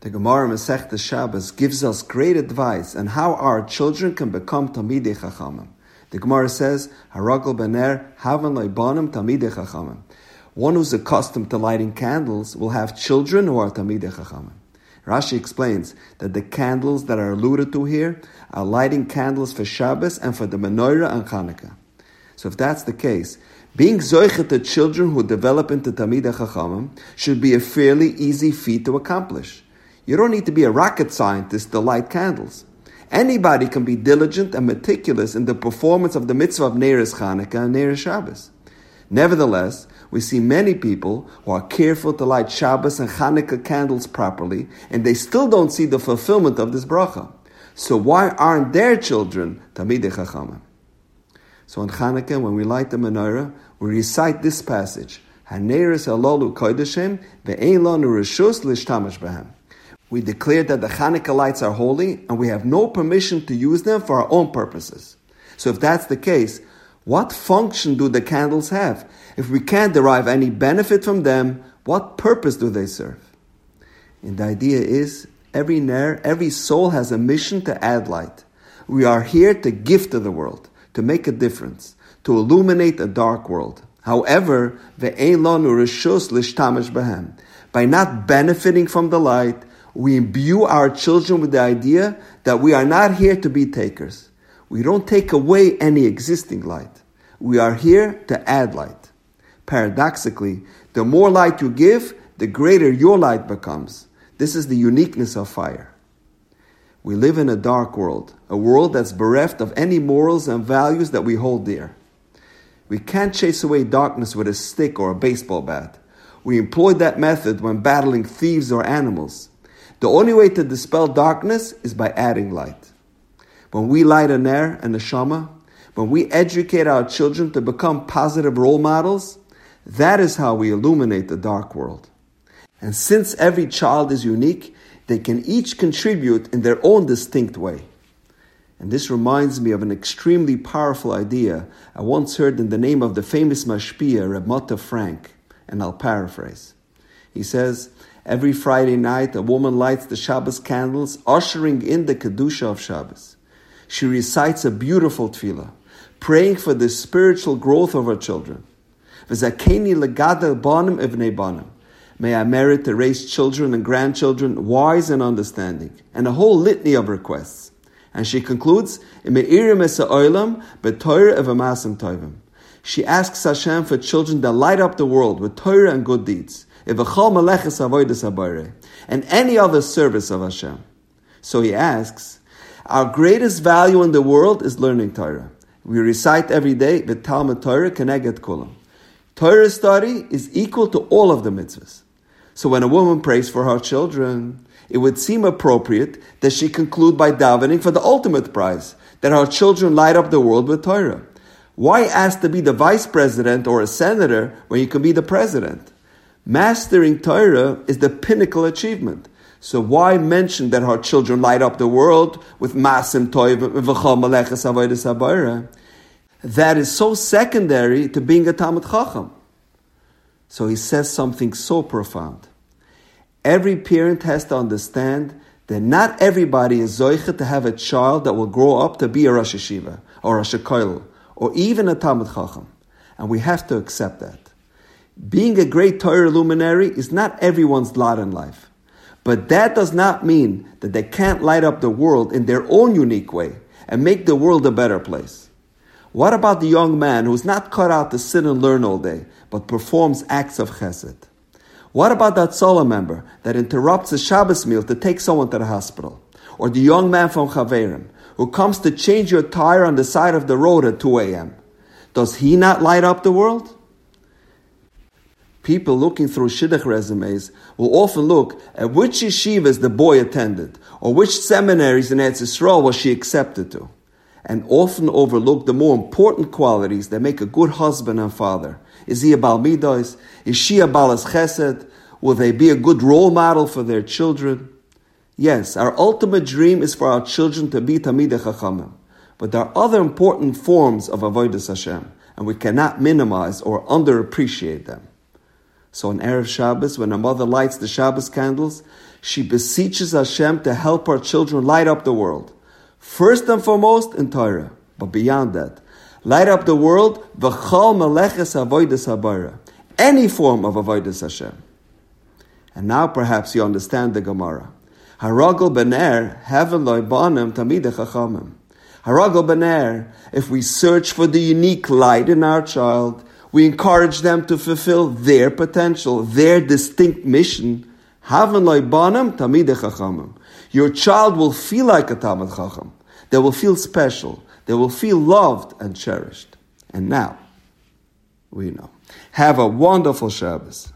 The Gemara Masechta Shabbos gives us great advice on how our children can become Talmidei Chachamim. The Gemara says, Haragel Bener Havan Leibanim Talmidei Chachamim. One who's accustomed to lighting candles will have children who are Talmidei Chachamim. Rashi explains that the candles that are alluded to here are lighting candles for Shabbos and for the Menorah and Chanukah. So if that's the case, being zoichet to children who develop into Talmidei Chachamim should be a fairly easy feat to accomplish. You don't need to be a rocket scientist to light candles. Anybody can be diligent and meticulous in the performance of the mitzvah of Neiris Chanukah and Neiris Shabbos. Nevertheless, we see many people who are careful to light Shabbos and Chanukah candles properly, and they still don't see the fulfillment of this bracha. So why aren't their children Talmidei Chachamim? So on Chanukah, when we light the menorah, we recite this passage: "Haneris alolu koydeshem ve'ein lanu reshus lishtamash behem." We declare that the Hanukkah lights are holy and we have no permission to use them for our own purposes. So if that's the case, what function do the candles have? If we can't derive any benefit from them, what purpose do they serve? And the idea is every ner, every soul has a mission to add light. We are here to give to the world, to make a difference, to illuminate a dark world. However, by not benefiting from the light, we imbue our children with the idea that we are not here to be takers. We don't take away any existing light. We are here to add light. Paradoxically, the more light you give, the greater your light becomes. This is the uniqueness of fire. We live in a dark world, a world that's bereft of any morals and values that we hold dear. We can't chase away darkness with a stick or a baseball bat. We employ that method when battling thieves or animals. The only way to dispel darkness is by adding light. When we light a ner and a shama, when we educate our children to become positive role models, that is how we illuminate the dark world. And since every child is unique, they can each contribute in their own distinct way. And this reminds me of an extremely powerful idea I once heard in the name of the famous Mashpia, Reb Mota Frank, and I'll paraphrase. He says, Every Friday night, a woman lights the Shabbos candles, ushering in the Kedusha of Shabbos. She recites a beautiful tefillah, praying for the spiritual growth of her children. May I merit to raise children and grandchildren wise and understanding, and a whole litany of requests. And she concludes, She asks Hashem for children that light up the world with Torah and good deeds and any other service of Hashem. So he asks, our greatest value in the world is learning Torah. We recite every day the Talmud Torah Keneget Kulam. Torah study is equal to all of the mitzvahs. So when a woman prays for her children, it would seem appropriate that she conclude by davening for the ultimate prize, that her children light up the world with Torah. Why ask to be the vice president or a senator when you can be the president? Mastering Torah is the pinnacle achievement. So why mention that our children light up the world with masim toiv That is so secondary to being a Talmid Chacham. So he says something so profound. Every parent has to understand that not everybody is zoichet to have a child that will grow up to be a Rosh Yeshiva or a Shekoil or even a Talmud Chacham. And we have to accept that. Being a great Torah luminary is not everyone's lot in life. But that does not mean that they can't light up the world in their own unique way and make the world a better place. What about the young man who's not cut out to sit and learn all day, but performs acts of chesed? What about that Hatzolah member that interrupts a Shabbos meal to take someone to the hospital? Or the young man from Chaverim who comes to change your tire on the side of the road at 2 a.m.? Does he not light up the world? People looking through shidduch resumes will often look at which yeshivas the boy attended or which seminaries in Eretz Yisrael was she accepted to, and often overlook the more important qualities that make a good husband and father. Is he a balmidos? Is she a balas chesed? Will they be a good role model for their children? Yes, our ultimate dream is for our children to be talmidei chachamim, but there are other important forms of avodas Hashem, and we cannot minimize or underappreciate them. So on Erev Shabbos, when a mother lights the Shabbos candles, she beseeches Hashem to help our children light up the world. First and foremost in Torah, but beyond that, light up the world, v'chal meleches avodas habayra, any form of avodas Hashem. And now perhaps you understand the Gemara. Haragel bener heaven loy banim tamid chachamim. Haragel bener, if we search for the unique light in our child, we encourage them to fulfill their potential, their distinct mission. Tamid. Your child will feel like a Talmid Chacham. They will feel special. They will feel loved and cherished. And now, we know. Have a wonderful Shabbos.